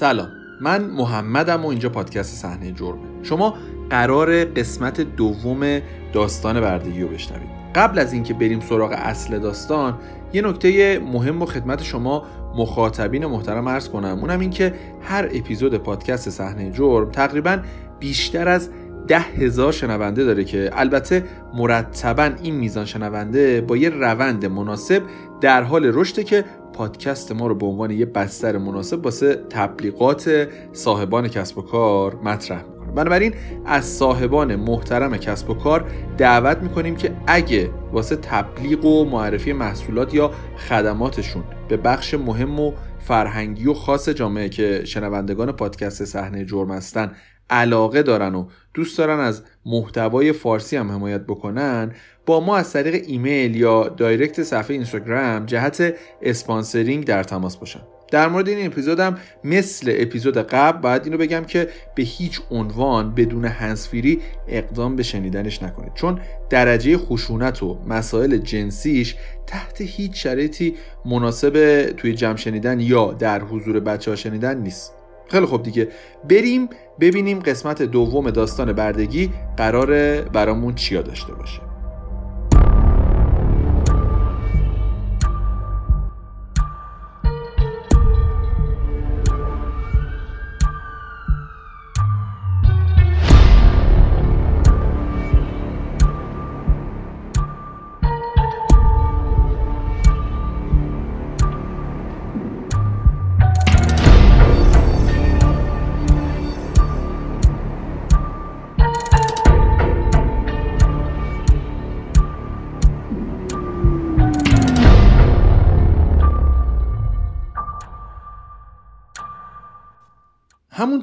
سلام من محمدم و اینجا پادکست صحنه جرمه شما قرار قسمت دوم داستان بردگی رو بشنوید. قبل از اینکه بریم سراغ اصل داستان یه نکته مهم و خدمت شما مخاطبین محترم ارز کنم. اونم این که هر اپیزود پادکست صحنه جرم تقریبا بیشتر از ده هزار شنونده داره که البته مرتبا این میزان شنونده با یه روند مناسب در حال رشده که پادکست ما رو به عنوان یه بستر مناسب واسه تبلیغات صاحبان کسب و کار مطرح می‌کنه. بنابراین از صاحبان محترم کسب و کار دعوت می‌کنیم که اگه واسه تبلیغ و معرفی محصولات یا خدماتشون به بخش مهم و فرهنگی و خاص جامعه که شنوندگان پادکست صحنه جرم هستن علاقه دارن و دوست دارن از محتوای فارسی هم حمایت بکنن با ما از طریق ایمیل یا direct صفحه اینستاگرام جهت sponsoring در تماس باشن. در مورد این اپیزودم مثل اپیزود قبل باید اینو بگم که به هیچ عنوان بدون هنسفیری اقدام به شنیدنش نکنید. چون درجه خشونت و مسائل جنسیش تحت هیچ شرایطی مناسب توی جمع شنیدن یا در حضور بچه ها شنیدن نیست. خیلی خوب دیگه. بریم ببینیم قسمت دوم داستان بردگی قراره برامون چیا داشته باشه.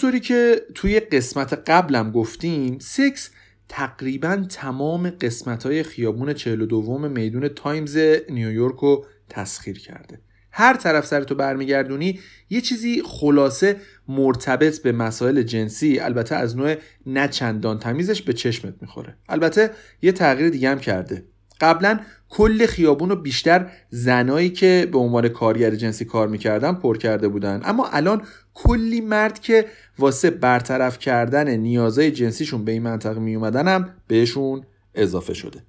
همونطوری که توی قسمت قبلم گفتیم سکس تقریبا تمام قسمت های خیابون 42 میدون تایمز نیویورک رو تسخیر کرده. هر طرف سرتو برمیگردونی یه چیزی خلاصه مرتبط به مسائل جنسی البته از نوع نچندان تمیزش به چشمت می‌خوره. البته یه تغییر دیگه هم کرده. قبلا کل خیابون رو بیشتر زنایی که به عنوان کارگر جنسی کار می‌کردن پر کرده بودن. اما الان کلی مرد که واسه برطرف کردن نیازهای جنسیشون به این منطقه می اومدن هم بهشون اضافه شده.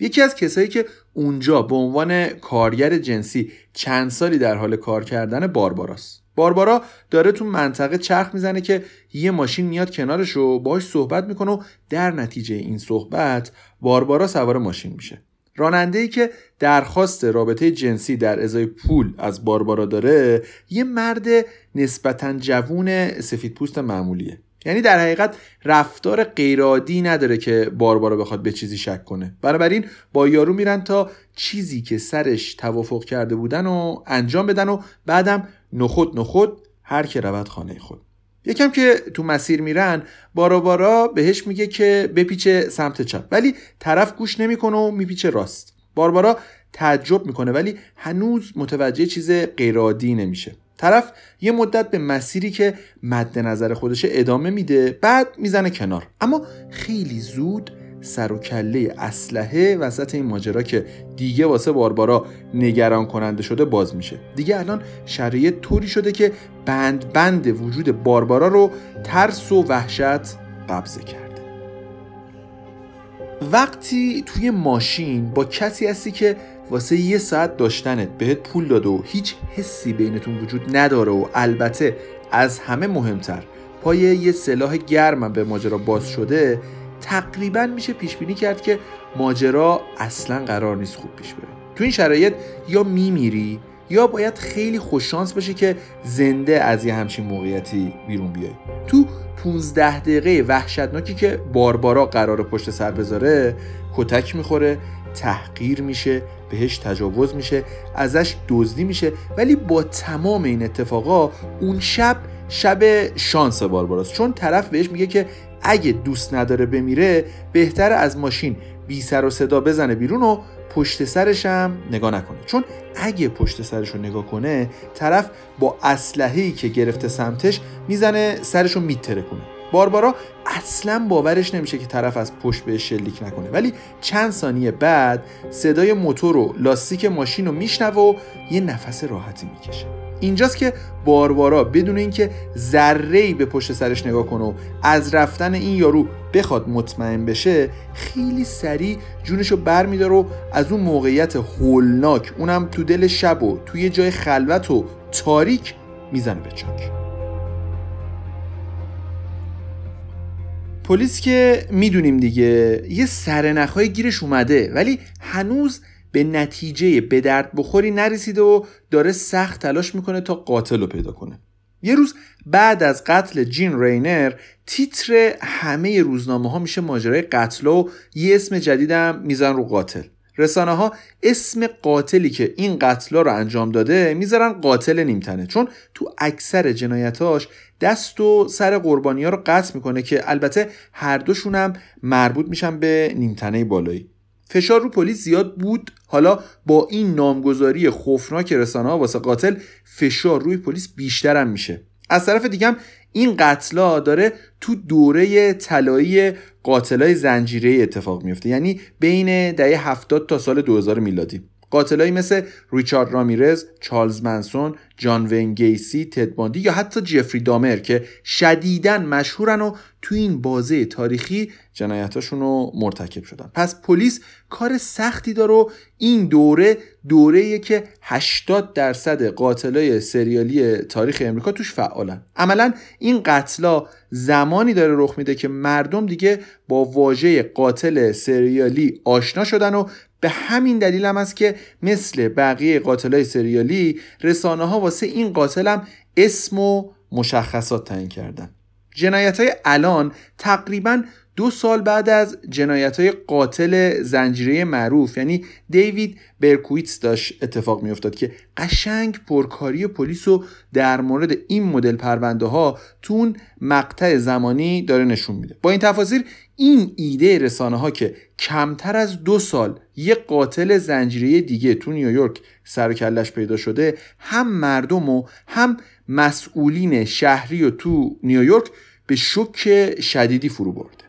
یکی از کسایی که اونجا به عنوان کارگر جنسی چند سالی در حال کار کردن بارباراست. باربارا داره تو منطقه چرخ می‌زنه که یه ماشین میاد کنارش رو باهاش صحبت می‌کنه و در نتیجه این صحبت باربارا سوار ماشین میشه. راننده ای که درخواست رابطه جنسی در ازای پول از باربارا داره یه مرد نسبتا جوون سفید پوست معمولیه. یعنی در حقیقت رفتار غیرعادی نداره که باربارا بخواد به چیزی شک کنه. بنابراین با یارو میرن تا چیزی که سرش توافق کرده بودن و انجام بدن و بعدم نخود نخود هر که رود خانه خود. یکم که تو مسیر میرن بارا بارا بهش میگه که بپیچه سمت چپ. ولی طرف گوش نمی‌کنه و میپیچه راست. باربارا تعجب می‌کنه ولی هنوز متوجه چیز غیرعادی نمیشه. طرف یه مدت به مسیری که مد نظر خودشه ادامه میده بعد می‌زنه کنار. اما خیلی زود سر و کله اسلحه وسط این ماجرا که دیگه واسه باربارا نگران کننده شده باز میشه. دیگه الان شرایط طوری شده که بند بند وجود باربارا رو ترس و وحشت قبضه کرده. وقتی توی ماشین با کسی هستی که واسه یه ساعت داشتنت بهت پول داده و هیچ حسی بینتون وجود نداره و البته از همه مهمتر پای یه سلاح گرم به ماجرا باز شده تقریبا میشه پیش بینی کرد که ماجرا اصلا قرار نیست خوب پیش بره. تو این شرایط یا میمیری یا باید خیلی خوششانس باشه که زنده از یه همچین موقعیتی بیرون بیای. تو 15 دقیقه وحشتناکی که باربارا قرار پشت سر بذاره کتک می‌خوره تحقیر میشه بهش تجاوز میشه ازش دزدی میشه ولی با تمام این اتفاقا اون شب شب شانس بارباراست. چون طرف بهش میگه که اگه دوست نداره بمیره بهتر از ماشین بی سر و صدا بزنه بیرون و پشت سرش هم نگاه نکنه. چون اگه پشت سرش رو نگاه کنه طرف با اسلحه‌ای که گرفته سمتش می‌زنه سرش رو میتره کنه باربارا اصلا باورش نمیشه که طرف از پشت به شلیک نکنه. ولی چند ثانیه بعد صدای موتور و لاستیک ماشین رو میشنوه و یه نفس راحتی می‌کشه. اینجاست که باربارا بدون اینکه ذره به پشت سرش نگاه کنه و از رفتن این یارو بخواد مطمئن بشه خیلی سریع جونشو برمیداره و از اون موقعیت هولناک اونم تو دل شب و توی جای خلوت و تاریک می‌زنه به چاک. پلیس که می‌دونیم دیگه یه سرنخهای گیرش اومده ولی هنوز به نتیجه به درد بخوری نرسیده و داره سخت تلاش می‌کنه تا قاتل رو پیدا کنه. یه روز بعد از قتل جین رینر تیتر همه روزنامه ها میشه ماجرای قتل و یه اسم جدیدم میزن رو قاتل. رسانه ها اسم قاتلی که این قتل رو انجام داده می‌ذارن قاتل نیمتنه. چون تو اکثر جنایتاش دست و سر قربانی ها رو قطع می‌کنه که البته هر دوشون هم مربوط میشن به نیمتنه بالایی. فشار رو پلیس زیاد بود. حالا با این نامگذاری خوفناک رسانه ها واسه قاتل فشار روی پلیس بیشتر هم میشه. از طرف دیگه این قتلا داره تو دوره طلایی قاتلای زنجیره اتفاق میفته یعنی بین دهه 70 تا سال 2000 میلادی. قاتلایی مثل ریچارد رامیرز، چارلز منسون، جان وین گیسی، تد باندی یا حتی جفری دامر که شدیدن مشهورن و تو این بازه تاریخی جنایتاشون رو مرتکب شدن. پس پلیس کار سختی داره و این دوره دوره که 80 درصد قاتلای سریالی تاریخ امریکا توش فعالن. عملا این قتلا زمانی داره رخ میده که مردم دیگه با واژه قاتل سریالی آشنا شدن و به همین دلیل هم است که مثل بقیه قاتلای سریالی رسانه ها واسه این قاتل هم اسم و مشخصات تعیین کردن. جنایت های الان تقریبا دو سال بعد از جنایت های قاتل زنجیره معروف یعنی دیوید برکویتس داشت اتفاق می افتاد که قشنگ پرکاری پلیس رو در مورد این مدل پرونده ها تو اون مقطع زمانی داره نشون میده. با این تفاصیل این ایده رسانه ها که کمتر از دو سال یه قاتل زنجیره دیگه تو نیویورک سر کلش پیدا شده هم مردم و هم مسئولین شهری و تو نیویورک به شک شدیدی فرو برده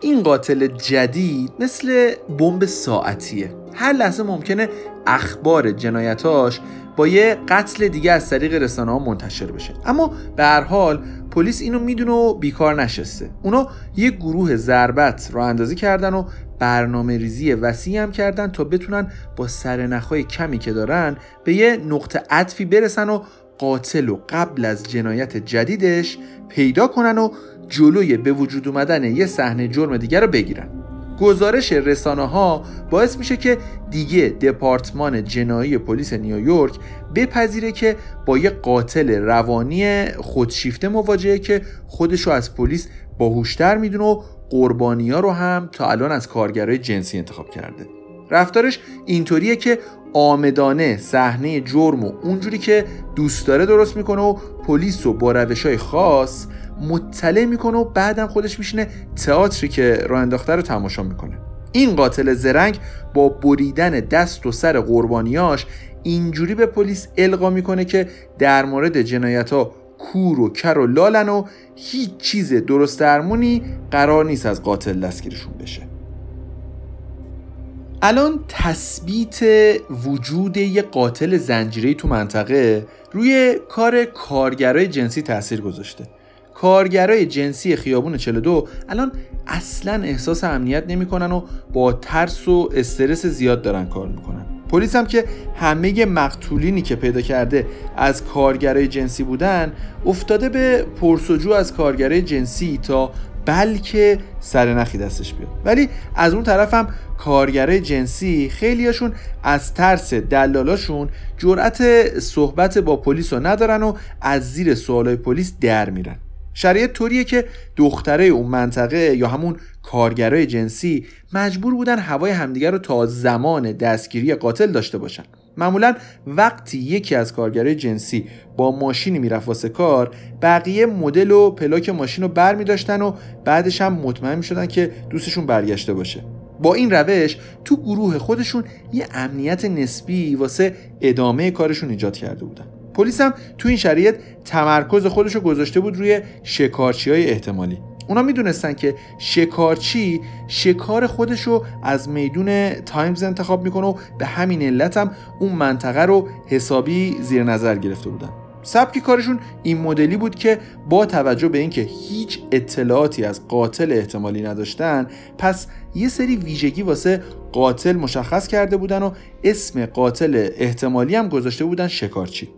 این قاتل جدید مثل بمب ساعتیه. هر لحظه ممکنه اخبار جنایتاش با یه قتل دیگه از طریق رسانه ها منتشر بشه. اما به هر حال پلیس اینو می‌دونه و بیکار نشسته. اونا یه گروه ضربت رو اندازی کردن و برنامه ریزی وسیع هم کردن تا بتونن با سرنخهای کمی که دارن به یه نقطه عطفی برسن و قاتل و قبل از جنایت جدیدش پیدا کنن و جلوی به وجود اومدن یه صحنه جرم دیگر رو بگیرن. گزارش رسانه ها باعث میشه که دیگه دپارتمان جنایی پلیس نیویورک بپذیره که با یه قاتل روانی خودشیفته مواجهه که خودشو از پلیس باهوشتر می‌دونه و قربانی ها رو هم تا الان از کارگرای جنسی انتخاب کرده. رفتارش اینطوریه که آمدانه صحنه جرم و اونجوری که دوست داره درست می‌کنه و پلیس رو با روش های خاص مطلع می‌کنه و بعدم خودش میشینه تئاتری که راه انداخته رو تماشا می‌کنه. این قاتل زرنگ با بریدن دست و سر قربانیاش اینجوری به پلیس القا می‌کنه که در مورد جنایت ها کور و کر و لالن و هیچ چیز درست درمونی قرار نیست از قاتل دستگیرشون بشه. الان تثبیت وجود یه قاتل زنجیری تو منطقه روی کار کارگرای جنسی تاثیر گذاشته. کارگرای جنسی خیابون 42 الان اصلا احساس امنیت نمی‌کنن و با ترس و استرس زیاد دارن کار می‌کنن. پلیس هم که همه مقتولینی که پیدا کرده از کارگرای جنسی بودن افتاده به پرسجو از کارگرای جنسی تا بلکه سرنخی دستش بیاد. ولی از اون طرف هم کارگرای جنسی خیلیاشون از ترس دلالاشون جرأت صحبت با پلیس رو ندارن و از زیر سوالای پلیس در میرن. شرایط طوریه که دختره اون منطقه یا همون کارگرای جنسی مجبور بودن هوای همدیگر رو تا زمان دستگیری قاتل داشته باشن. معمولا وقتی یکی از کارگرای جنسی با ماشینی می‌رفت واسه کار بقیه مدل و پلاک ماشین رو بر می و بعدش هم مطمئن می شدن که دوستشون برگشته باشه. با این روش تو گروه خودشون یه امنیت نسبی واسه ادامه کارشون ایجاد کرده بودن. پلیس هم تو این شرایط تمرکز خودش رو گذاشته بود روی شکارچی های احتمالی. اونا می‌دونستن که شکارچی شکار خودش رو از میدون تایمز انتخاب می‌کنه و به همین علت هم اون منطقه رو حسابی زیر نظر گرفته بودن. سبک کارشون این مدلی بود که با توجه به اینکه هیچ اطلاعاتی از قاتل احتمالی نداشتن پس یه سری ویژگی واسه قاتل مشخص کرده بودن و اسم قاتل احتمالی هم گذاشته بودن شکارچی.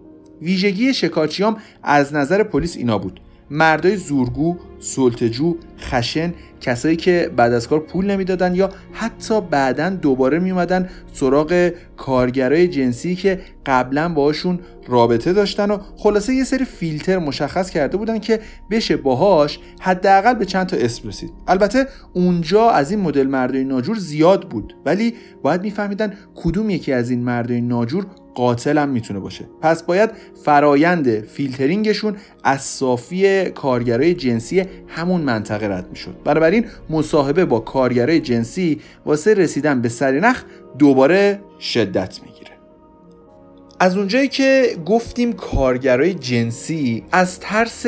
ویژگی شکارچیام از نظر پلیس اینا بود. مردای زورگو، سلطجو، خشن، کسایی که بعد از کار پول نمی‌دادن یا حتی بعدا دوباره میومدن سراغ کارگرای جنسی که قبلا باشون رابطه داشتن و خلاصه یه سری فیلتر مشخص کرده بودن که بشه باهاش حداقل به چند تا اسم رسید. البته اونجا از این مدل مردای ناجور زیاد بود ولی باید میفهمیدن کدوم یکی از این مردای ناجور قاتل هم می‌تونه باشه. پس باید فرایند فیلترینگشون از صافی کارگرای جنسی همون منطقه رد می‌شد. بنابراین مصاحبه با کارگرای جنسی واسه رسیدن به سرینخ دوباره شدت می‌گیره. از اونجایی که گفتیم کارگرای جنسی از ترس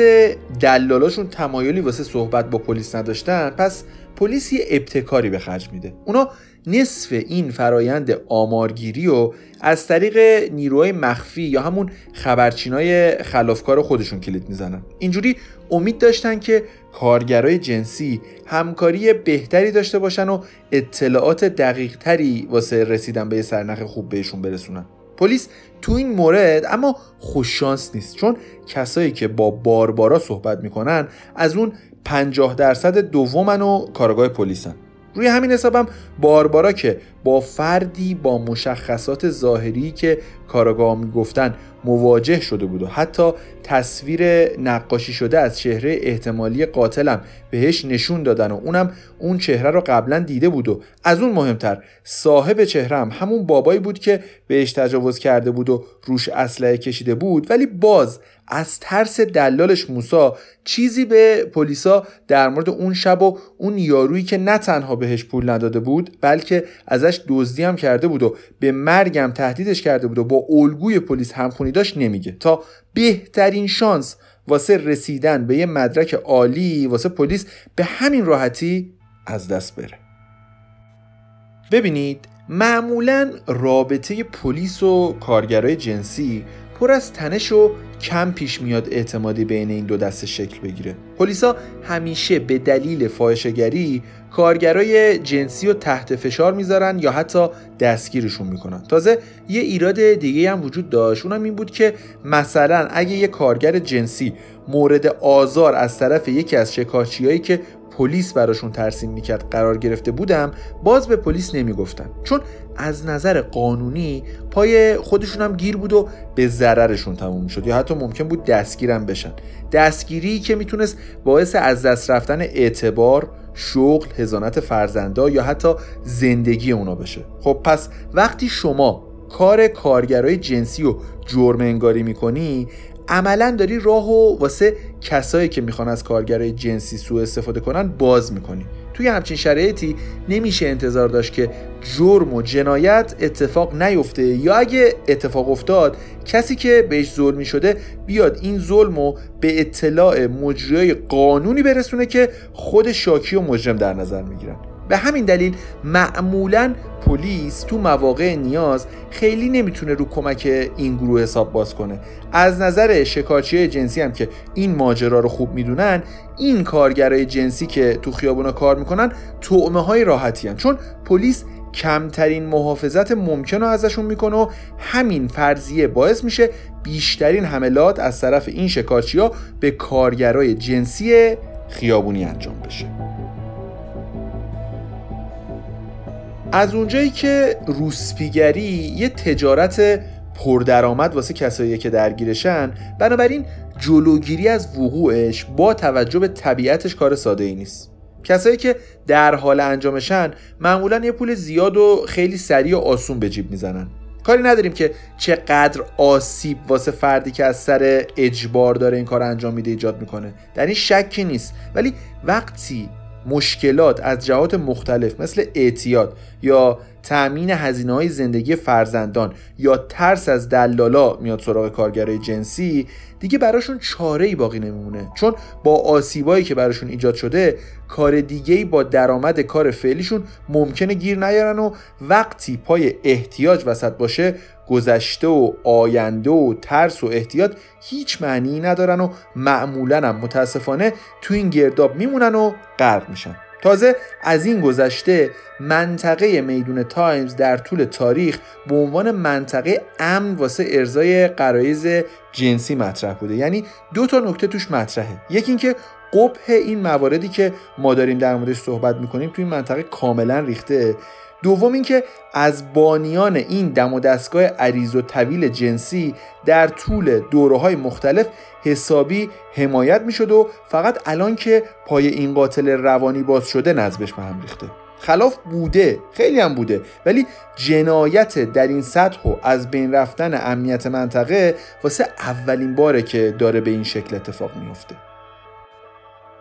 دلالاشون تمایلی واسه صحبت با پلیس نداشتن پس پلیس یه ابتکاری به خرج میده. اونا نصف این فرایند آمارگیری و از طریق نیروهای مخفی یا همون خبرچینای خلافکار خودشون کلید می‌زنن. اینجوری امید داشتن که کارگرای جنسی همکاری بهتری داشته باشن و اطلاعات دقیق تری واسه رسیدن به یه سرنخ خوب بهشون برسونن. پلیس تو این مورد اما خوششانس نیست. چون کسایی که با باربارا صحبت می‌کنن از اون 50 درصد دومن و کارگاه پلیسن. روی همین حسابم باربارا که با فردی با مشخصات ظاهری که کاراگاه می‌گفتن مواجه شده بود و حتی تصویر نقاشی شده از چهره احتمالی قاتلم بهش نشون دادن و اونم اون چهره رو قبلا دیده بود و از اون مهمتر صاحب چهرم همون بابایی بود که بهش تجاوز کرده بود و روش اسلحه کشیده بود ولی باز از ترس دلالش موسا چیزی به پلیسا در مورد اون شب و اون یارویی که نه تنها بهش پول نداده بود بلکه ازش دزدی هم کرده بود و به مرگم تهدیدش کرده بود و با الگوی پلیس همخونی داشت نمیگه. تا بهترین شانس واسه رسیدن به یه مدرک عالی واسه پلیس به همین راحتی از دست بره. ببینید معمولا رابطه پلیس و کارگرای جنسی پر از تنش و کم پیش میاد اعتمادی بین این دو دسته شکل بگیره. پلیسا همیشه به دلیل فاحشهگری کارگرای جنسی رو تحت فشار می‌ذارن یا حتی دستگیرشون می‌کنن. تازه یه ایراد دیگه هم وجود داشت. اونم این بود که مثلا اگه یه کارگر جنسی مورد آزار از طرف یکی از شکارچیایی که پلیس براشون ترسیم می‌کرد قرار گرفته بودم باز به پلیس نمی‌گفتن. چون از نظر قانونی پای خودشون هم گیر بود و به ضررشون تموم شد یا حتی ممکن بود دستگیرم بشن. دستگیری که می‌تونست باعث از دست رفتن اعتبار شغل، هزانت فرزندا یا حتی زندگی اونا بشه. خب پس وقتی شما کار کارگرای جنسی و جرم انگاری می‌کنی عملا داری راه و واسه کسایی که می‌خوان از کارگرای جنسی سوء استفاده کنن باز می‌کنی. توی همچین شرایطی نمیشه انتظار داشت که جرم و جنایت اتفاق نیفته یا اگه اتفاق افتاد کسی که بهش ظلمی شده بیاد این ظلم رو به اطلاع مجریای قانونی برسونه که خود شاکی و مجرم در نظر می‌گیرن. به همین دلیل معمولا پلیس تو مواقع نیاز خیلی نمی‌تونه رو کمک این گروه حساب باز کنه از نظر شکارچی جنسی هم که این ماجرا رو خوب می‌دونن این کارگرای جنسی که تو خیابونا کار می‌کنن تعمه های راحتی هم. چون پلیس کمترین محافظت ممکن رو ازشون می‌کنه و همین فرضیه باعث میشه بیشترین حملات از طرف این شکارچی ها به کارگرای جنسی خیابونی انجام بشه از اونجایی که روسپیگری یه تجارت پردرآمد واسه کسایی که درگیرشن بنابراین جلوگیری از وقوعش با توجه به طبیعتش کار ساده ای نیست. کسایی که در حال انجامشن معمولا یه پول زیاد و خیلی سریع و آسون به جیب می‌زنن. کاری نداریم که چقدر آسیب واسه فردی که از سر اجبار داره این کار انجام میده ایجاد می‌کنه. در این شکی نیست. ولی وقتی مشکلات از جهات مختلف مثل اعتیاد یا تأمین هزینه های زندگی فرزندان یا ترس از دلالا میاد سراغ کارگرای جنسی دیگه براشون چاره ای باقی نمیمونه. چون با آسیبایی که براشون ایجاد شده کار دیگه با درآمد کار فعلیشون ممکنه گیر نیارن و وقتی پای احتیاج وسط باشه گذشته و آینده و ترس و احتیاط هیچ معنی ندارن و معمولا هم متاسفانه تو این گرداب میمونن و غرق میشن. تازه از این گذشته منطقه میدون تایمز در طول تاریخ به عنوان منطقه امن واسه ارزای قرایز جنسی مطرح بوده. یعنی دو تا نکته توش مطرحه. یکی اینکه قبح این مواردی که ما داریم در موردش صحبت می‌کنیم توی این منطقه کاملا ریخته. دوم اینکه از بانیان این دم و دستگاه عریض و طویل جنسی در طول دوره های مختلف حسابی حمایت می‌شد و فقط الان که پای این قاتل روانی باز شده نظمش به هم ریخته. خلاف بوده خیلی هم بوده ولی جنایت در این سطح و از بین رفتن امنیت منطقه واسه اولین باره که داره به این شکل اتفاق میفته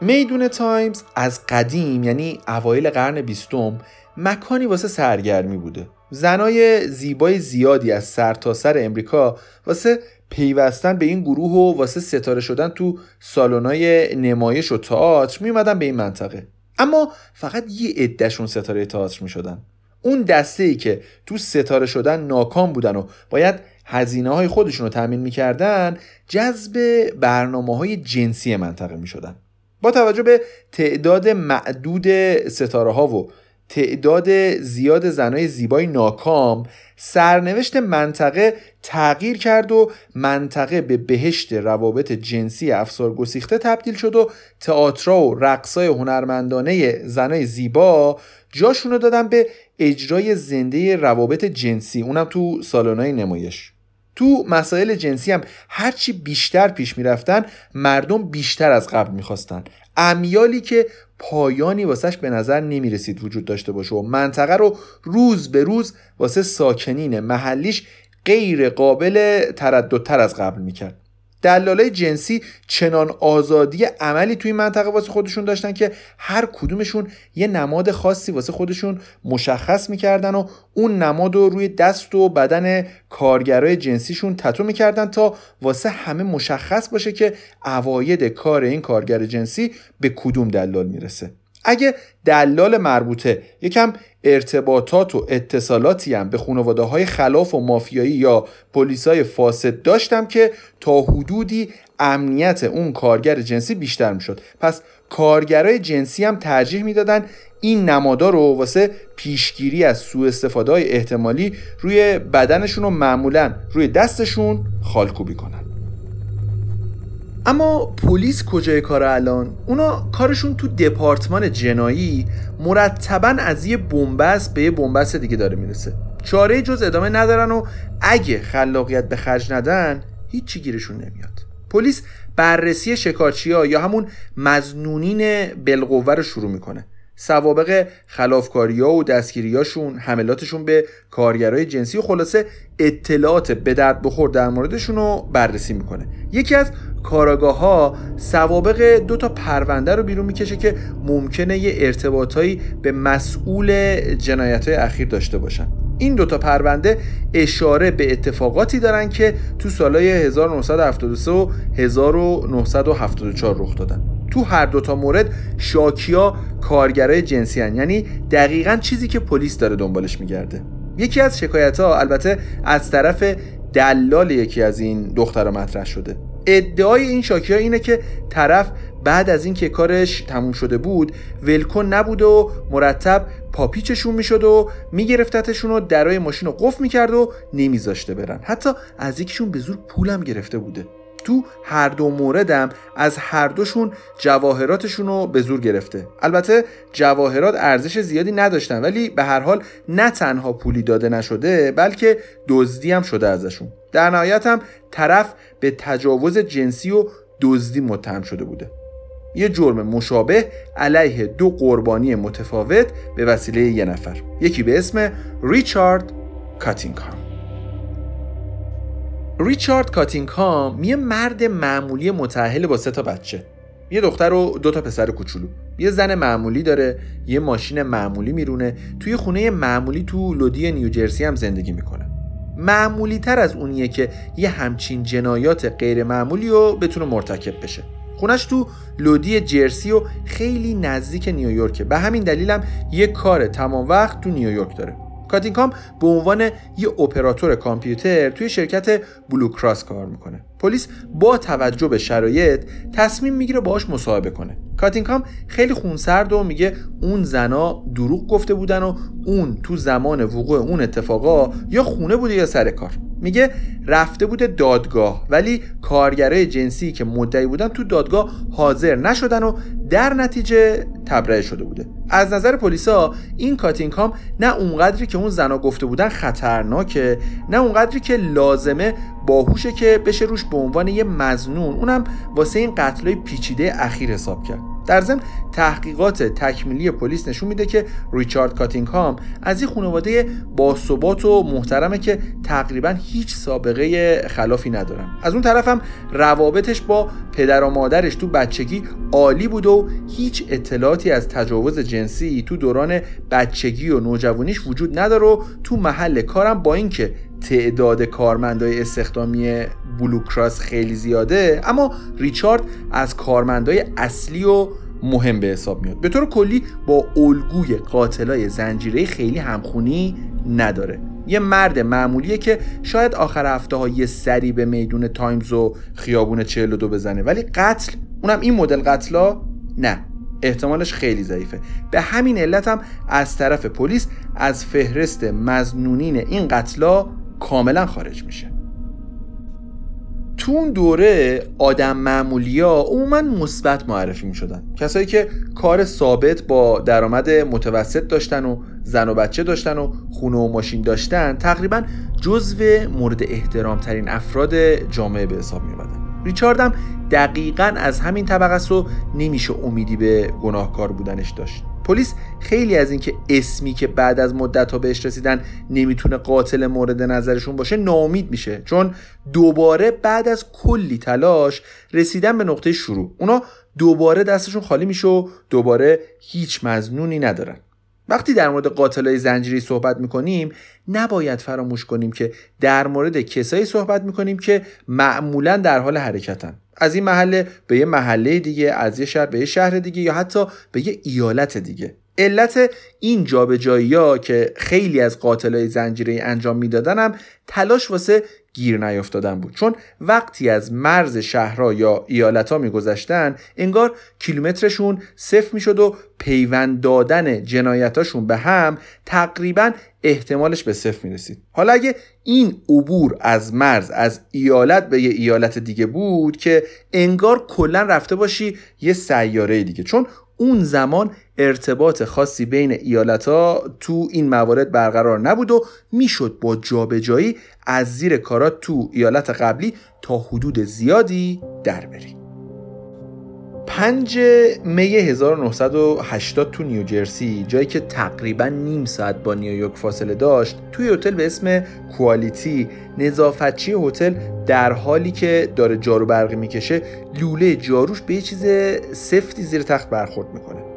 میدون تایمز از قدیم یعنی اوایل قرن بیستم مکانی واسه سرگرمی بوده. زنای زیبای زیادی از سرتاسر سر امریکا واسه پیوستن به این گروه و واسه ستاره شدن تو سالن‌های نمایش و تئاتر میومدن به این منطقه. اما فقط یه عدهشون ستاره تئاتر می‌شدن. اون دسته ای که تو ستاره شدن ناکام بودن و باید هزینه های خودشون رو تامین می‌کردن جذب برنامه های جنسی منطقه می‌شدن. با توجه به تعداد معدود ستاره ها و تعداد زیاد زنای زیبای ناکام سرنوشت منطقه تغییر کرد و منطقه به بهشت روابط جنسی افسار گسیخته تبدیل شد و تئاترا و رقصای هنرمندانه زنای زیبا جاشونو دادن به اجرای زنده روابط جنسی. اونم تو سالن‌های نمایش. تو مسائل جنسی هم هرچی بیشتر پیش می‌رفتن مردم بیشتر از قبل می‌خواستن. امیالی که پایانی واسش به نظر نمی رسید وجود داشته باشه و منطقه رو روز به روز واسه ساکنین محلیش غیر قابل ترددتر از قبل می‌کرد. دلالای جنسی چنان آزادی عملی توی منطقه واسه خودشون داشتن که هر کدومشون یه نماد خاصی واسه خودشون مشخص می‌کردن و اون نماد رو روی دست و بدن کارگرای جنسیشون تتو می‌کردن تا واسه همه مشخص باشه که اواید کار این کارگر جنسی به کدوم دلال می‌رسه. اگه دلال مربوطه یکم ارتباطات و اتصالاتی هم به خانواده های خلاف و مافیایی یا پلیسای فاسد داشتم که تا حدودی امنیت اون کارگر جنسی بیشتر می‌شد. پس کارگرای جنسی هم ترجیح می‌دادن این نمادا رو واسه پیشگیری از سوء استفاده های احتمالی روی بدنشون و معمولا روی دستشون خالکوبی کنن. اما پلیس کجای کار الان؟ اونا کارشون تو دپارتمان جنایی مرتبا از یه بنبست به یه بنبست دیگه داره می‌رسه. چاره جز ادامه ندارن و اگه خلاقیت به خرج ندن هیچی گیرشون نمیاد. پلیس بررسی شکارچی ها یا همون مزنونین بالقوه رو شروع می‌کنه. سوابق خلافکاری ها و دستگیریاشون حملاتشون به کارگرای جنسی و خلاصه اطلاعات به درد بخور در موردشون رو بررسی می‌کنه. یکی از کاراگاه ها سوابق دو تا پرونده رو بیرون می‌کشه که ممکنه یه ارتباطایی به مسئول جنایت های اخیر داشته باشن. این دوتا پرونده اشاره به اتفاقاتی دارن که تو سالهای 1973 و 1974 رخ دادن. تو هر دوتا مورد شاکیا کارگرای جنسی هن. یعنی دقیقا چیزی که پلیس داره دنبالش میگرده. یکی از شکایت ها البته از طرف دلال یکی از این دخترها مطرح شده. ادعای این شاکی ها اینه که طرف بعد از اینکه کارش تموم شده بود ولکن نبود و مرتب پاپیچشون می‌شد و میگرفتتشون و درای ماشین رو قفل می‌کرد و نمیذاشته برن. حتی از یکیشون به زور پولم گرفته بوده. تو هر دو موردم از هر دوشون جواهراتشون رو به زور گرفته. البته جواهرات ارزش زیادی نداشتن ولی به هر حال نه تنها پولی داده نشده بلکه دزدی هم شده ازشون. در نهایت هم طرف به تجاوز جنسی و دزدی متهم شده بوده. یه جرم مشابه علیه دو قربانی متفاوت به وسیله یه نفر. یکی به اسم ریچارد کاتینگهام. ریچارد کاتینگهام یه مرد معمولی متأهل با سه تا بچه. یه دختر و دو تا پسر کوچولو. یه زن معمولی داره یه ماشین معمولی میرونه. توی خونه معمولی تو لودی نیوجرسی هم زندگی می‌کنه. معمولی تر از اونیه که یه همچین جنایات غیر معمولی رو بتونه مرتکب بشه. خونش تو لودی جرسی و خیلی نزدیک نیویورکه به همین دلیلم یه کار تمام وقت تو نیویورک داره. کاتینگهام به عنوان یه اپراتور کامپیوتر توی شرکت بلوکراس کار می‌کنه. پلیس با توجه به شرایط تصمیم می‌گیره باهاش مصاحبه کنه. کاتینگهام خیلی خونسرد و میگه اون زنا دروغ گفته بودن و اون تو زمان وقوع اون اتفاقا یا خونه بوده یا سر کار. میگه رفته بوده دادگاه ولی کارگرای جنسی که مدعی بودن تو دادگاه حاضر نشدن و در نتیجه تبرئه شده بوده. از نظر پلیسا این کاتینکام نه اونقدری که اون زنا گفته بودن خطرناکه نه اونقدری که لازمه باهوشه که بشه روش به عنوان یه مزنون. اونم واسه این قتلای پیچیده اخیر حساب کرد. در ضمن تحقیقات تکمیلی پلیس نشون میده که ریچارد کاتینگهام از این خانواده باثبات و محترمه که تقریبا هیچ سابقه خلافی ندارن. از اون طرفم روابطش با پدر و مادرش تو بچگی عالی بود و هیچ اطلاعاتی از تجاوز جنسی تو دوران بچگی و نوجوانیش وجود نداره و تو محل کارم با اینکه تعداد کارمندای استخدامی بلوکراس خیلی زیاده اما ریچارد از کارمندای اصلی و مهم به حساب میاد. به طور کلی با الگوی قاتلای زنجیره خیلی همخونی نداره. یه مرد معمولیه که شاید آخر هفته ها یه سری به میدون تایمز و خیابون 42 بزنه ولی قتل اونم این مدل قتلا نه. احتمالش خیلی ضعیفه. به همین علت هم از طرف پلیس از فهرست مزنونین این قتلا کاملا خارج میشه. تو اون دوره آدم معمولی ها عموما مثبت معرفی می شدن کسایی که کار ثابت با درآمد متوسط داشتن و زن و بچه داشتن و خونه و ماشین داشتن تقریبا جزو مورد احترام ترین افراد جامعه به حساب می ریچارد هم دقیقا از همین طبقه و نمیشه امیدی به گناهکار بودنش داشت. پلیس خیلی از اینکه اسمی که بعد از مدت ها بهش رسیدن نمی‌تونه قاتل مورد نظرشون باشه ناامید میشه. چون دوباره بعد از کلی تلاش رسیدن به نقطه شروع. اونا دوباره دستشون خالی میشه و دوباره هیچ مزنونی ندارن. وقتی در مورد قاتلای زنجیری صحبت می‌کنیم نباید فراموش کنیم که در مورد کسایی صحبت می‌کنیم که معمولا در حال حرکتن. از این محله به یه محله دیگه از یه شهر به یه شهر دیگه یا حتی به یه ایالت دیگه. علت این جابجایی ها که خیلی از قاتلای زنجیره انجام می‌دادن هم تلاش واسه گیر نیافتادن بود. چون وقتی از مرز شهرها یا ایالت ها میگذشتن انگار کیلومترشون صفر می‌شد و پیوند دادن جنایتاشون به هم تقریبا احتمالش به صفر می‌رسید. حالا اگه این عبور از مرز از ایالت به یه ایالت دیگه بود که انگار کلا رفته باشی یه سیاره دیگه. چون اون زمان ارتباط خاصی بین ایالت ها تو این موارد برقرار نبود و می‌شد با جابجایی از زیر کارات تو ایالت قبلی تا حدود زیادی در بری 5 می 1980 تو نیوجرسی جایی که تقریبا نیم ساعت با نیویورک فاصله داشت توی هتل به اسم کوالیتی نظافتچی هتل در حالی که داره جارو برقی می‌کشه لوله جاروش به یه چیز سفتی زیر تخت برخورد می‌کنه.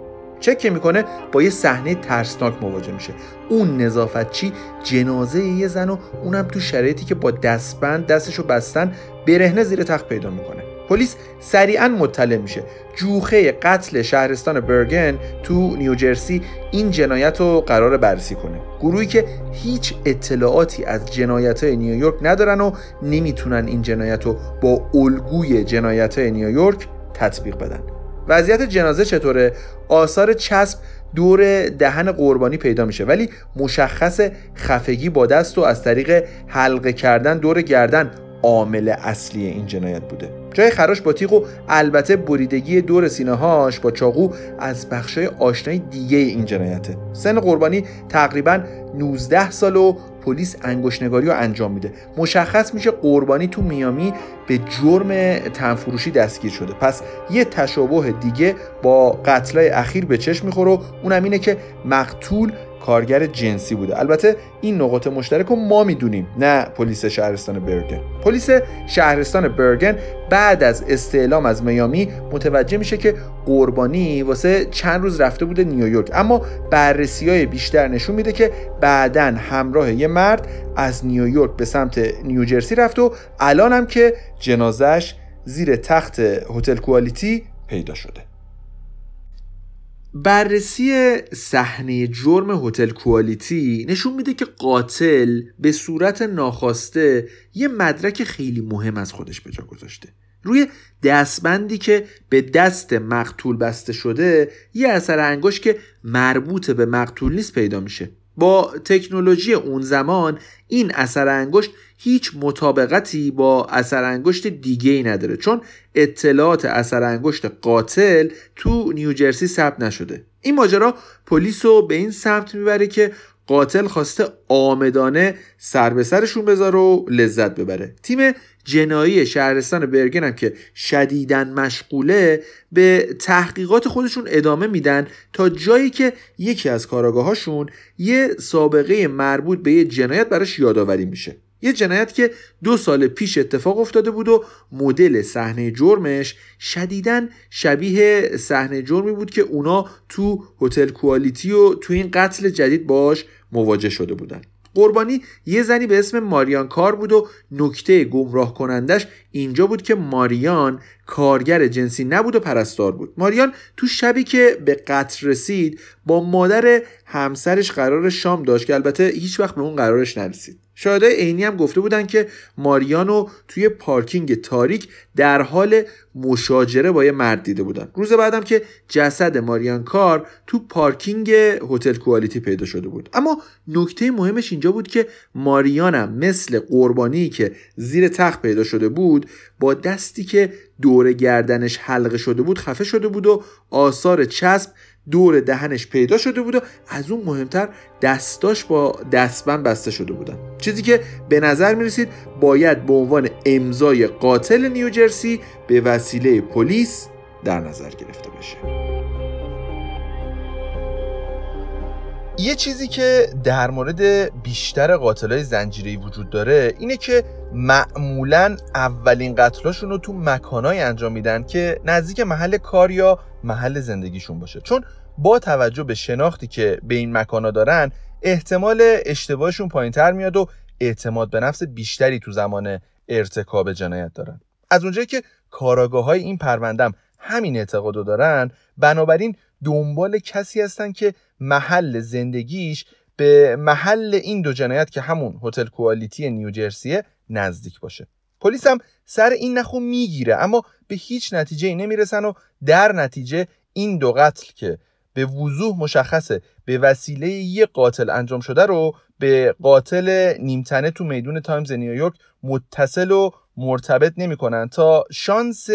چک که می‌کنه با یه صحنه ترسناک مواجه میشه. اون نظافتچی جنازه یه زن و اونم تو شرایطی که با دستبند دستشو بستن برهنه زیر تخت پیدا می‌کنه. پلیس سریعا مطلع میشه. جوخه قتل شهرستان برگن تو نیوجرسی این جنایت رو قرار بررسی کنه. گروهی که هیچ اطلاعاتی از جنایت های نیویورک ندارن و نمی‌تونن این جنایت رو با الگوی جنایت های نیویورک تطبیق بدن. وضعیت جنازه چطوره؟ آثار چسب دور دهن قربانی پیدا میشه. ولی مشخص خفگی با دست و از طریق حلقه کردن دور گردن عامل اصلی این جنایت بوده. جای خراش با تیغ و البته بریدگی دور سینه هاش با چاقو از بخشای آشنای دیگه این جنایته. سن قربانی تقریبا 19 سال و پلیس انگشتنگاری رو انجام میده. مشخص میشه قربانی تو میامی به جرم تنفروشی دستگیر شده. پس یه تشابه دیگه با قتلای اخیر به چشم می‌خوره و اونم اینه که مقتول کارگر جنسی بوده. البته این نقاط مشترک رو ما می‌دونیم نه پلیس شهرستان برگن. پلیس شهرستان برگن بعد از استعلام از میامی متوجه میشه که قربانی واسه چند روز رفته بوده نیویورک. اما بررسی های بیشتر نشون میده که بعدا همراه یه مرد از نیویورک به سمت نیوجرسی رفت و الان هم که جنازش زیر تخت هتل کوالیتی پیدا شده. بررسی صحنه جرم هتل کوالیتی نشون میده که قاتل به صورت ناخواسته یه مدرک خیلی مهم از خودش به جا گذاشته. روی دستبندی که به دست مقتول بسته شده یه اثر انگشت که مربوط به مقتول نیست پیدا میشه. با تکنولوژی اون زمان این اثر انگشت هیچ مطابقتی با اثر انگشت دیگه ای نداره چون اطلاعات اثر انگشت قاتل تو نیوجرسی ثبت نشده. این ماجرا پلیس رو به این سمت می‌بره که قاتل خواسته آمدانه سر به سرشون بذاره و لذت ببره. تیم جنایی شهرستان برگن هم که شدیدن مشغوله به تحقیقات خودشون ادامه میدن تا جایی که یکی از کاراگاهاشون یه سابقه مربوط به یه جنایت براش یادآوری میشه. یه جنایت که دو سال پیش اتفاق افتاده بود و مدل صحنه جرمش شدیدن شبیه صحنه جرمی بود که اونا تو هتل کوالیتی و تو این قتل جدید باش مواجه شده بودن. قربانی یه زنی به اسم ماریان کار بود و نکته گمراه کنندش اینجا بود که ماریان کارگر جنسی نبود و پرستار بود. ماریان تو شبی که به قتل رسید با مادر همسرش قرار شام داشت که البته هیچ وقت به اون قرارش نرسید. شاهدای عینی هم گفته بودن که ماریانو توی پارکینگ تاریک در حال مشاجره با یه مرد دیده بودن. روز بعدم که جسد ماریان کار تو پارکینگ هتل کوالیتی پیدا شده بود. اما نکته مهمش اینجا بود که ماریانم مثل قربانی که زیر تخت پیدا شده بود با دستی که دور گردنش حلقه شده بود خفه شده بود و آثار چسب دور دهنش پیدا شده بود و از اون مهمتر دستاش با دستبند بسته شده بودن. چیزی که به نظر می رسید باید به عنوان امضای قاتل نیوجرسی به وسیله پلیس در نظر گرفته بشه. یه چیزی که در مورد بیشتر قاتلای زنجیری وجود داره اینه که معمولا اولین قتلاشون رو تو مکانهایی انجام میدن که نزدیک محل کار یا محل زندگیشون باشه. چون با توجه به شناختی که به این مکانا دارن احتمال اشتباهشون پایینتر میاد و اعتماد به نفس بیشتری تو زمان ارتکاب جنایت دارن. از اونجایی که کاراگاه های این پروندم همین اعتقادو دارن بنابراین دنبال کسی هستن که محل زندگیش به محل این دو جنایت که همون هتل کوالیتی نیوجرسیه نزدیک باشه. پلیس هم سر این نخو می‌گیره اما به هیچ نتیجه ای نمی‌رسن و در نتیجه این دو قتل که به وضوح مشخصه به وسیله یه قاتل انجام شده رو به قاتل نیمتنه تو میدون تایمز نیویورک متصل و مرتبط نمی‌کنن تا شانس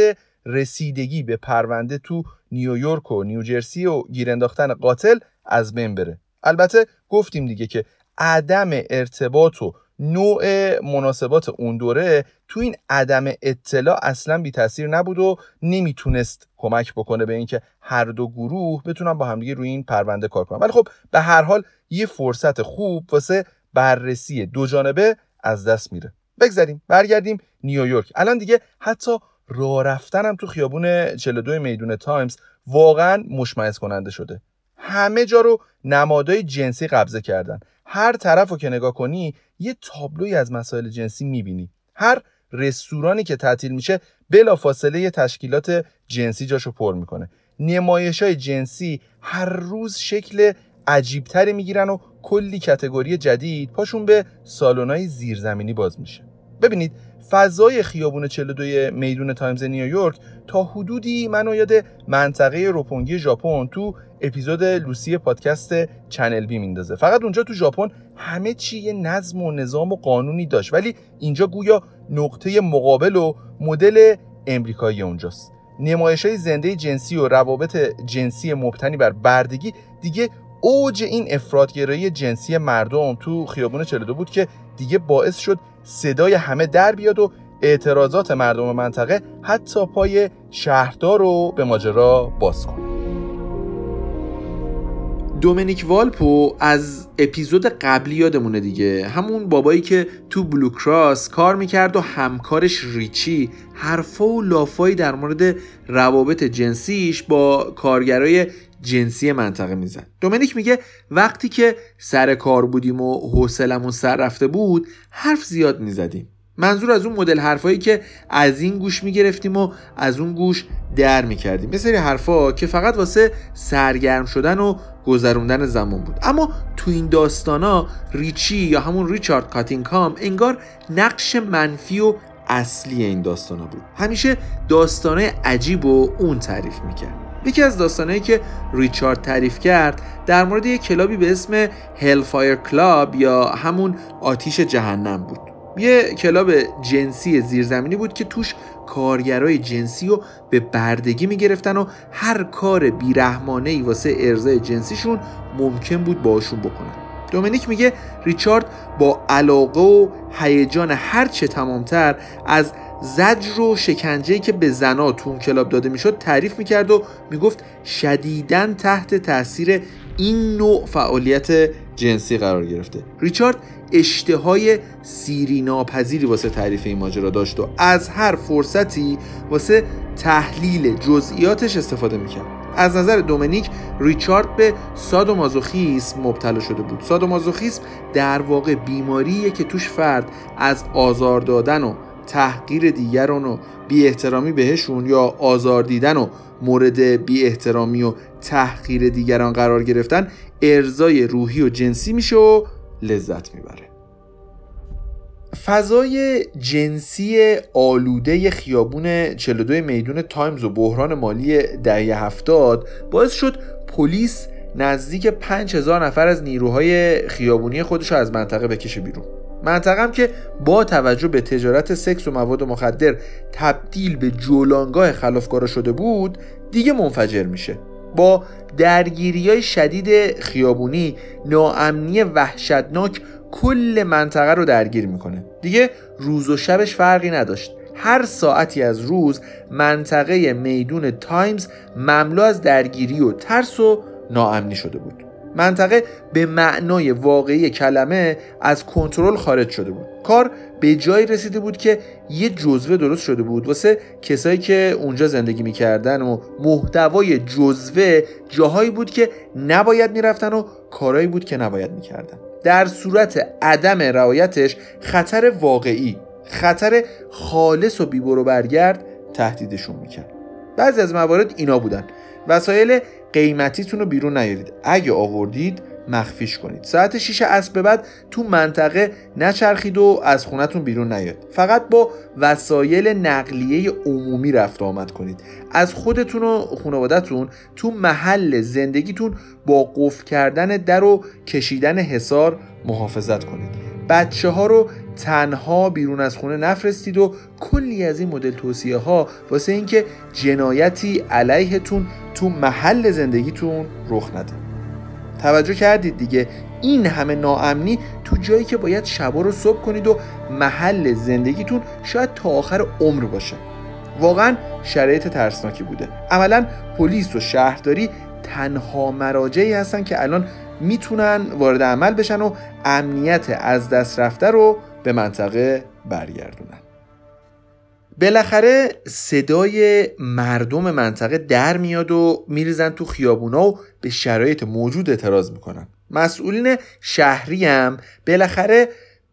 رسیدگی به پرونده تو نیویورک و نیوجرسی و گیر انداختن قاتل از بین بره. البته گفتیم دیگه که عدم ارتباط و نوع مناسبات اون دوره تو این عدم اطلاع اصلا بی تاثیر نبود و نمی‌تونست کمک بکنه به اینکه هر دو گروه بتونن با همدیگه روی این پرونده کار کنن. ولی خب به هر حال یه فرصت خوب واسه بررسی دو جانبه از دست میره. بگذاریم برگردیم نیویورک. الان دیگه حتی راه رفتنم تو خیابون 42 میدون تایمز واقعا مشمعز کننده شده. همه جا رو نمادهای جنسی قبضه کردن. هر طرف رو که نگاه کنی یه تابلوی از مسائل جنسی می‌بینی. هر رستورانی که تعطیل میشه بلا فاصله یه تشکیلات جنسی جاشو پر می‌کنه. نمایش های جنسی هر روز شکل عجیبتری می‌گیرن و کلی category جدید پاشون به سالن‌های زیرزمینی باز میشه. ببینید فضای خیابون 42 میدون تایمز نیویورک تا حدودی منو یاد منطقه روپونگی ژاپن تو اپیزود لوسی پادکست چنل بی میندازه. فقط اونجا تو ژاپن همه چی یه نظم و نظام و قانونی داشت ولی اینجا گویا نقطه مقابل و مدل امریکایی اونجاست. نمایش های زنده جنسی و روابط جنسی مبتنی بر بردگی دیگه اوج این افرادگرایی جنسی مردم تو خیابون 42 بود که دیگه باعث شد صدای همه در بیاد و اعتراضات مردم منطقه حتی پای شهردار رو به ماجرا باز کنه. دومینیک والپو از اپیزود قبلی یادمونه دیگه. همون بابایی که تو بلو کراس کار می‌کرد و همکارش ریچی حرفا و لافایی در مورد روابط جنسیش با کارگرای جنسی منطقه میزن دومینیک میگه وقتی که سر کار بودیم و حوصلمون سر رفته بود حرف زیاد می‌زدیم. منظور از اون مدل حرفایی که از این گوش می‌گرفتیم و از اون گوش در می‌کردیم. یه سری حرفا که فقط واسه سرگرم شدن و گذروندن زمان بود. اما تو این داستانا ریچی یا همون ریچارد کاتینکام انگار نقش منفی و اصلی این داستانا بود. همیشه داستانای عجیبو اون تعریف می‌کرد. یکی از داستانهایی که ریچارد تعریف کرد در مورد یک کلابی به اسم هلفایر کلاب یا همون آتیش جهنم بود. یه کلاب جنسی زیرزمینی بود که توش کارگرای جنسی رو به بردگی می‌گرفتن و هر کار بیرحمانه ای واسه ارضای جنسیشون ممکن بود باشون بکنن. دومینیک میگه ریچارد با علاقه و هیجان هرچه تمامتر از زجر و شکنجه که به زنا تو اون کلاب داده می‌شد تعریف می‌کرد و می‌گفت شدیدن تحت تاثیر این نوع فعالیت جنسی قرار گرفته. ریچارد اشتهای سیری ناپذیری واسه تعریف این ماجرا داشت و از هر فرصتی واسه تحلیل جزئیاتش استفاده می‌کرد. از نظر دومینیک ریچارد به سادومازوخیسم مبتلا شده بود. سادومازوخیسم در واقع بیماریه که توش فرد از آزار دادن و تحقیر دیگران و بی احترامی بهشون یا آزار دیدن و مورد بی احترامی و تحقیر دیگران قرار گرفتن ارضای روحی و جنسی میشه و لذت می‌بره. فضای جنسی آلوده خیابون 42 میدون تایمز و بحران مالی دهه هفتاد باعث شد پلیس نزدیک 5000 نفر از نیروهای خیابونی خودش از منطقه بکشه بیرون. منطقه هم که با توجه به تجارت سکس و مواد مخدر تبدیل به جولانگاه خلافکارا شده بود دیگه منفجر میشه. با درگیری های شدید خیابونی ناامنی وحشتناک کل منطقه رو درگیر می‌کنه. دیگه روز و شبش فرقی نداشت. هر ساعتی از روز منطقه میدون تایمز مملو از درگیری و ترس و ناامنی شده بود. منطقه به معنای واقعی کلمه از کنترل خارج شده بود. کار به جایی رسیده بود که یه جزوه درست شده بود. واسه کسایی که اونجا زندگی می‌کردن و محتوای جزوه جاهایی بود که نباید می‌رفتن و کارهایی بود که نباید می‌کردن. در صورت عدم رعایتش خطر واقعی خطر خالص و بیبرو برگرد تهدیدشون می‌کرد. بعضی از موارد اینا بودن. وسایل قیمتیتون رو بیرون نیارید. اگه آوردید مخفیش کنید. ساعت 6 عصر به بعد تو منطقه نچرخید و از خونتون بیرون نیاد فقط با وسایل نقلیه عمومی رفت آمد کنید. از خودتون و خانوادتون تو محل زندگیتون با قفل کردن در و کشیدن حصار محافظت کنید. بچه ها رو تنها بیرون از خونه نفرستید و کلی از این مدل توصیه ها واسه اینکه جنایتی علیهتون تو محل زندگیتون رخ نده. توجه کردید دیگه این همه ناامنی تو جایی که باید شبا رو صبح کنید و محل زندگیتون شاید تا آخر عمر باشه. واقعا شرایط ترسناکی بوده. عملا پلیس و شهرداری تنها مراجعی هستن که الان می‌تونن وارد عمل بشن و امنیت از دست رفته رو به منطقه برگردونن بالاخره صدای مردم منطقه در میاد و میریزن تو خیابونا و به شرایط موجود اعتراض می‌کنن. مسئولین شهری هم بالاخره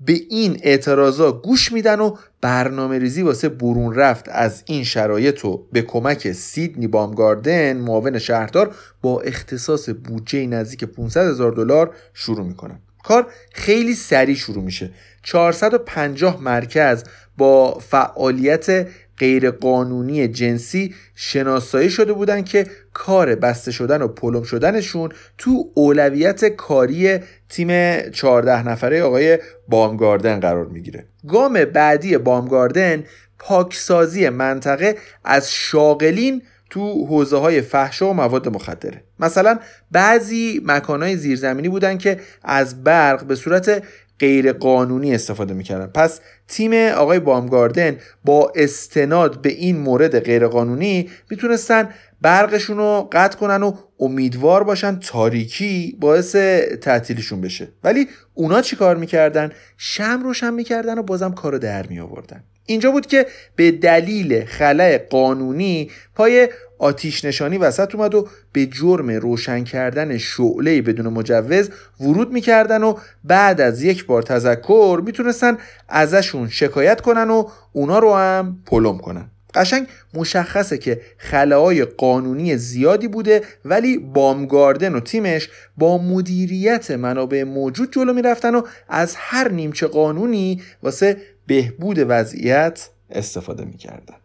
به این اعتراضا گوش میدن و برنامه ریزی واسه برون رفت از این شرایط رو به کمک سیدنی بامگاردن معاون شهردار با اختصاص بودجه نزدیک 500 هزار دلار شروع می‌کنن کار خیلی سریع شروع میشه. 450 مرکز با فعالیت غیرقانونی جنسی شناسایی شده بودن که کار بسته شدن و پلم شدنشون تو اولویت کاری تیم 14 نفره آقای بامگاردن قرار می‌گیره. گام بعدی بامگاردن پاکسازی منطقه از شاغلین تو حوزه های فحشا و مواد مخدره. مثلا بعضی مکانهای زیرزمینی بودن که از برق به صورت غیر قانونی استفاده می‌کردن. پس تیم آقای بامگاردن با استناد به این مورد غیر قانونی می‌تونستن برقشون رو قطع کنن و امیدوار باشن تاریکی باعث تعطیلشون بشه. ولی اونا چی کار می‌کردن؟ شم روشن می‌کردن و بازم کارو در می آوردن اینجا بود که به دلیل خلع قانونی پای آتیش نشانی وسط اومد و به جرم روشن کردن شعله بدون مجوز ورود می‌کردن و بعد از یک بار تذکر می‌تونستن ازشون شکایت کنن و اونا رو هم پلم کنن. قشنگ مشخصه که خلاهای قانونی زیادی بوده ولی بامگاردن و تیمش با مدیریت منابع موجود جلو می‌رفتن و از هر نیمچه قانونی واسه بهبود وضعیت استفاده می‌کردن.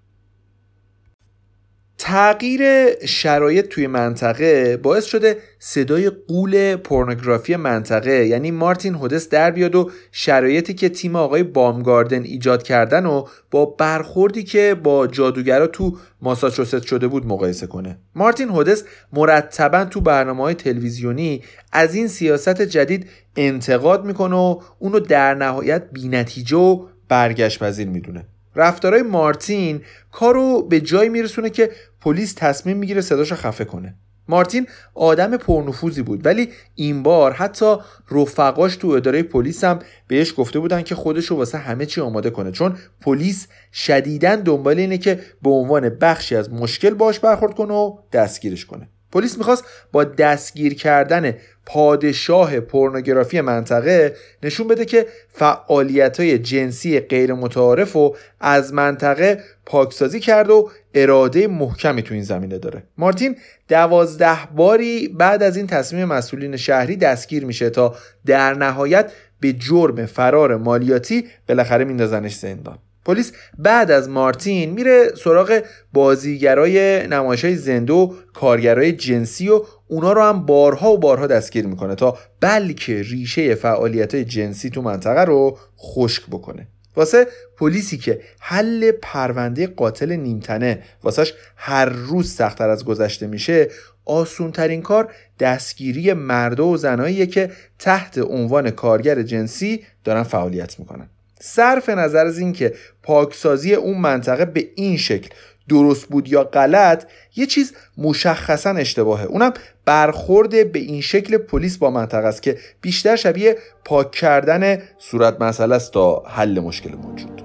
تغییر شرایط توی منطقه باعث شده صدای قول پورنوگرافی منطقه یعنی مارتین هودس در بیاد و شرایطی که تیم آقای بامگاردن ایجاد کردن و با برخوردی که با جادوگرا تو ماساچوست شده بود مقایسه کنه. مارتین هودس مرتبا تو برنامه های تلویزیونی از این سیاست جدید انتقاد می‌کنه و اونو در نهایت بینتیجه و برگشت پذیر می‌دونه. رفتارهای مارتین کارو به جایی میرسونه که پلیس تصمیم می‌گیره صداشو خفه کنه. مارتین آدم پرنفوذی بود ولی این بار حتی رفقاش تو اداره پلیس هم بهش گفته بودن که خودشو واسه همه چی آماده کنه. چون پلیس شدیدا دنبال اینه که به عنوان بخشی از مشکل باش برخورد کنه و دستگیرش کنه. پلیس می‌خواست با دستگیر کردن پادشاه پورنوگرافی منطقه نشون بده که فعالیت های جنسی غیر متعارف و از منطقه پاکسازی کرد و اراده محکمی تو این زمینه داره. مارتین دوازده باری بعد از این تصمیم مسئولین شهری دستگیر میشه تا در نهایت به جرم فرار مالیاتی بالاخره میندازنش زندان. پلیس بعد از مارتین میره سراغ بازیگرای نمایش های زنده و کارگرای جنسی و اونا رو هم بارها و بارها دستگیر می‌کنه تا بلکه ریشه فعالیت جنسی تو منطقه رو خشک بکنه. واسه پلیسی که حل پرونده قاتل نیمتنه واسهش هر روز سختتر از گذشته میشه آسون ترین کار دستگیری مرد و زناییه که تحت عنوان کارگر جنسی دارن فعالیت می‌کنن. صرف نظر از اینکه پاکسازی اون منطقه به این شکل درست بود یا غلط یه چیز مشخصا اشتباهه. اونم برخورد به این شکل پلیس با منطقه است که بیشتر شبیه پاک کردن صورت مسئله است تا حل مشکل موجود.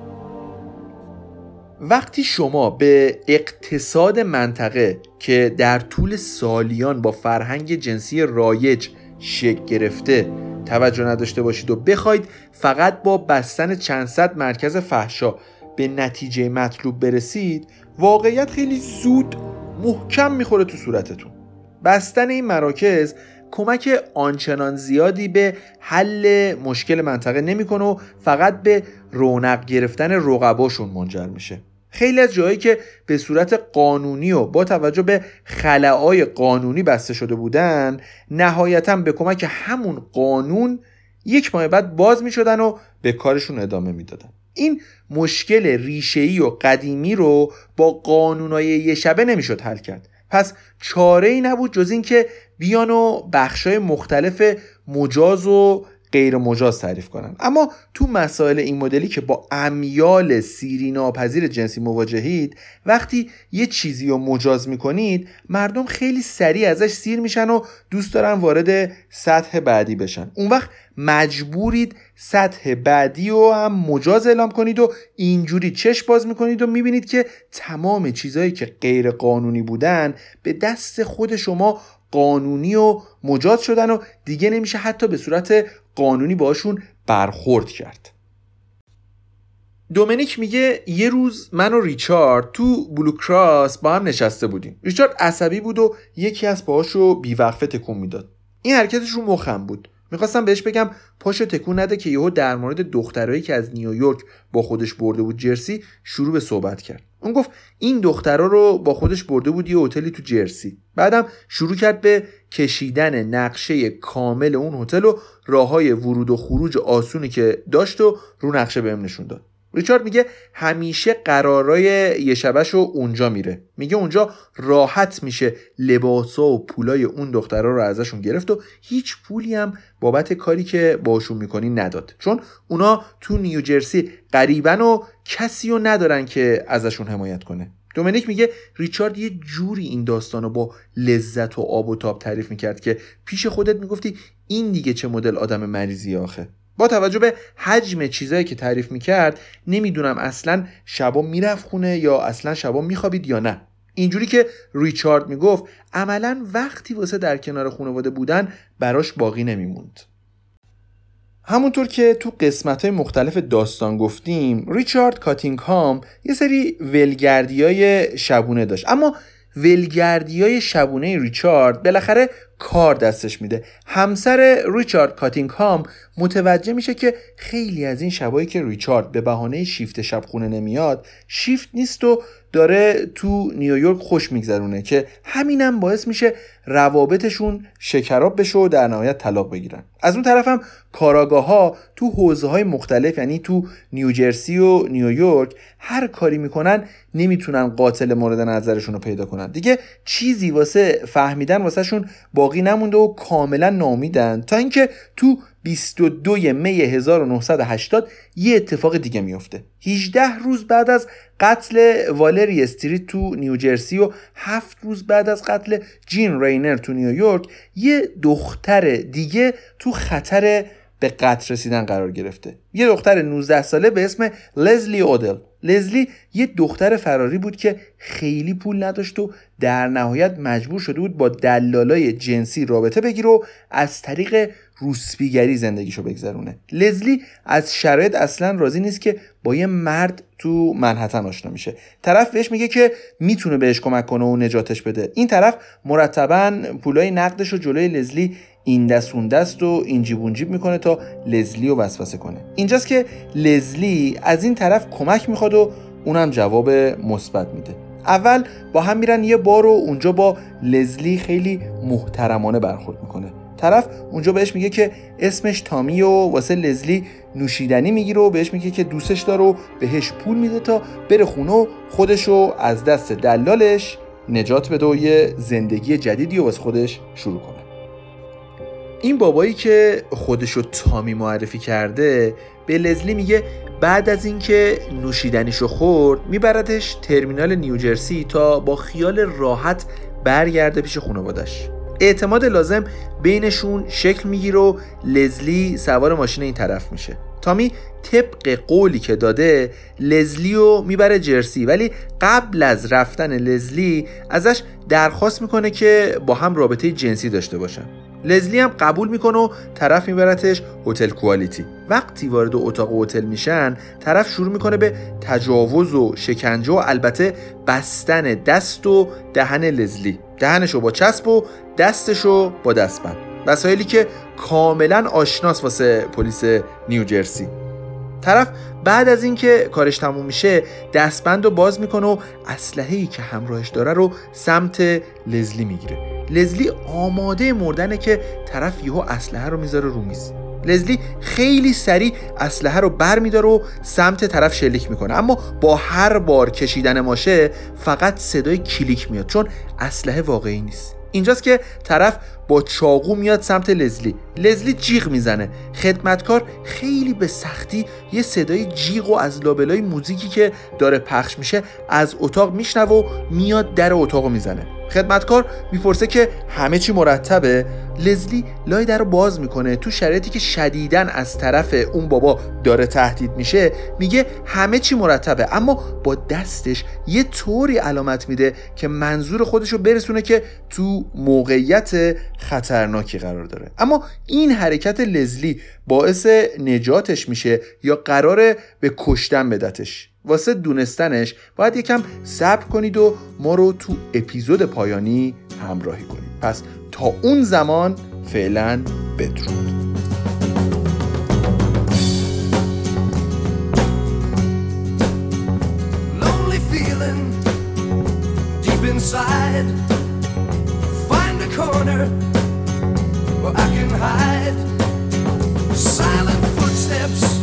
وقتی شما به اقتصاد منطقه که در طول سالیان با فرهنگ جنسی رایج شکل گرفته توجه نداشته باشید و بخواید فقط با بستن چند صد مرکز فحشا به نتیجه مطلوب برسید واقعیت خیلی زود محکم می‌خوره تو صورتتون. بستن این مراکز کمک آنچنان زیادی به حل مشکل منطقه نمی‌کنه و فقط به رونق گرفتن رقباشون منجر میشه. خیلی از جایی که به صورت قانونی و با توجه به خلاعای قانونی بسته شده بودن نهایتا به کمک همون قانون یک ماه بعد باز می شدن و به کارشون ادامه می‌دادن. این مشکل ریشه‌ای و قدیمی رو با قانونای یه شبه نمی‌شد حل کرد. پس چاره ای نبود جز اینکه بیان و بخشای مختلف مجاز و غیر مجاز تعریف کنن. اما تو مسائل این مدلی که با امیال سیری ناپذیر جنسی مواجهید وقتی یه چیزی رو مجاز می‌کنید مردم خیلی سریع ازش سیر میشن و دوست دارن وارد سطح بعدی بشن. اون وقت مجبورید سطح بعدی رو هم مجاز اعلام کنید و اینجوری چش باز می‌کنید و می‌بینید که تمام چیزهایی که غیر قانونی بودن به دست خود شما قانونی و مجاز شدن و دیگه نمیشه حتی به صورت قانونی باشون برخورد کرد. دومینیک میگه یه روز من و ریچارد تو بلوکراس با هم نشسته بودیم. ریچارد عصبی بود و یکی از پاهاشو بیوقفه تکون می‌داد. این حرکتش رو مخم بود. می‌خواستم بهش بگم پاشو تکون نده که یهو در مورد دخترایی که از نیویورک با خودش برده بود جرسی شروع به صحبت کرد. اون گفت این دخترها رو با خودش برده بود یه هتلی تو جرسی. بعدم شروع کرد به کشیدن نقشه کامل اون هتل و راه های ورود و خروج آسونی که داشت و رو نقشه بهم نشون داد. ریچارد میگه همیشه قرارای یه شبش رو اونجا میره. میگه اونجا راحت میشه لباسا و پولای اون دخترها رو ازشون گرفت و هیچ پولی هم بابت کاری که باشون می‌کنی نداد. چون اونا تو نیوجرسی قریبن و کسی رو ندارن که ازشون حمایت کنه. دومینیک میگه ریچارد یه جوری این داستان رو با لذت و آب و تاب تعریف می‌کرد که پیش خودت می‌گفتی این دیگه چه مدل آدم مریضی آخه. با توجه به حجم چیزایی که تعریف می‌کرد نمی‌دونم اصلا شبا می‌رفت خونه یا اصلا شبا میخوابید یا نه. اینجوری که ریچارد می‌گفت عملا وقتی واسه در کنار خانواده بودن براش باقی نمیموند. همونطور که تو قسمت های مختلف داستان گفتیم ریچارد کاتینگهام یه سری ولگردی های شبونه داشت. اما ولگردی های شبونه ریچارد بالاخره کار دستش میده. همسر ریچارد کاتینگهام متوجه میشه که خیلی از این شبایی که ریچارد به بهانه شیفت شب خونه نمیاد شیفت نیست و داره تو نیویورک خوش میگذرونه که همینم باعث میشه روابطشون شکراب بشه و در نهایت طلاق بگیرن. از اون طرف هم کاراگاه ها تو حوزه های مختلف یعنی تو نیوجرسی و نیویورک هر کاری می‌کنن نمی‌تونن قاتل مورد نظرشون رو پیدا کنن. دیگه چیزی واسه فهمیدن واسهشون باقی نمونده و کاملا نامیدن تا اینکه تو 22 می 1980 یه اتفاق دیگه میفته 18 روز بعد از قتل والری استریت تو نیوجرسی و 7 روز بعد از قتل جین رینر تو نیویورک یه دختر دیگه تو خطر به قتل رسیدن قرار گرفته. یه دختر 19 ساله به اسم لزلی اودل. لزلی یه دختر فراری بود که خیلی پول نداشت و در نهایت مجبور شده بود با دلالای جنسی رابطه بگیره و از طریق روسپیگری زندگیشو بگذرونه. لزلی از شرایط اصلا راضی نیست که با یه مرد تو منحتن آشنا میشه. طرف بهش میگه که می‌تونه بهش کمک کنه و نجاتش بده. این طرف مرتبا پولای نقدش رو جلوی لزلی این دست اون دست و این جیب اون جیب می‌کنه تا لزلی رو وسوسه کنه. اینجاست که لزلی از این طرف کمک می‌خواد و اونم جواب مثبت میده. اول با هم میرن یه بار و اونجا با لزلی خیلی محترمانه برخورد می‌کنه. طرف اونجا بهش میگه که اسمش تامی و واسه لزلی نوشیدنی می‌گیره و بهش میگه که دوستش داره و بهش پول میده تا بره خونه و خودشو از دست دلالش نجات بده و یه زندگی جدیدی و واسه خودش شروع کنه. این بابایی که خودشو تامی معرفی کرده به لزلی میگه بعد از اینکه نوشیدنیشو خورد میبردش ترمینال نیوجرسی تا با خیال راحت برگرده پیش خانوادش اعتماد لازم بینشون شکل می‌گیره و لزلی سوار ماشین این طرف میشه. تامی طبق قولی که داده لزلی رو می‌بره جرسی ولی قبل از رفتن لزلی ازش درخواست می‌کنه که با هم رابطه جنسی داشته باشن. لزلی هم قبول می‌کنه و طرف میبرتش هتل کوالیتی. وقتی وارد اتاق هتل میشن طرف شروع می‌کنه به تجاوز و شکنجه و البته بستن دست و دهن لزلی. دهنشو با چسب و دستشو با دستبند. وسایلی که کاملا آشناس واسه پلیس نیوجرسی طرف بعد از اینکه کارش تموم میشه دستبند رو باز می‌کنه و اسلحه‌ای که همراهش داره رو سمت لزلی می‌گیره. لزلی آماده مردنه که طرف یهو اسلحه رو می‌ذاره رو میز. لزلی خیلی سریع اسلحه رو بر میداره و سمت طرف شلیک می‌کنه. اما با هر بار کشیدن ماشه فقط صدای کلیک میاد چون اسلحه واقعی نیست. اینجاست که طرف با چاقو میاد سمت لزلی. لزلی جیغ می‌زنه. خدمتکار خیلی به سختی یه صدای جیغ و از لابلای موزیکی که داره پخش میشه از اتاق میشنوه و میاد در اتاق می‌زنه. خدمتکار می‌پرسه که همه چی مرتبه. لزلی لای در رو باز می‌کنه. تو شرایطی که شدیدن از طرف اون بابا داره تهدید میشه میگه همه چی مرتبه. اما با دستش یه طوری علامت میده که منظور خودش رو برسونه که تو موقعیت خطرناکی قرار داره. اما این حرکت لزلی باعث نجاتش میشه یا قراره به کشتن بدتش؟ واسه دونستنش باید یکم صبر کنید و ما رو تو اپیزود پایانی همراهی کنید. پس تا اون زمان فعلا بدرود. Inside. Find corner where I can hide. Silent footsteps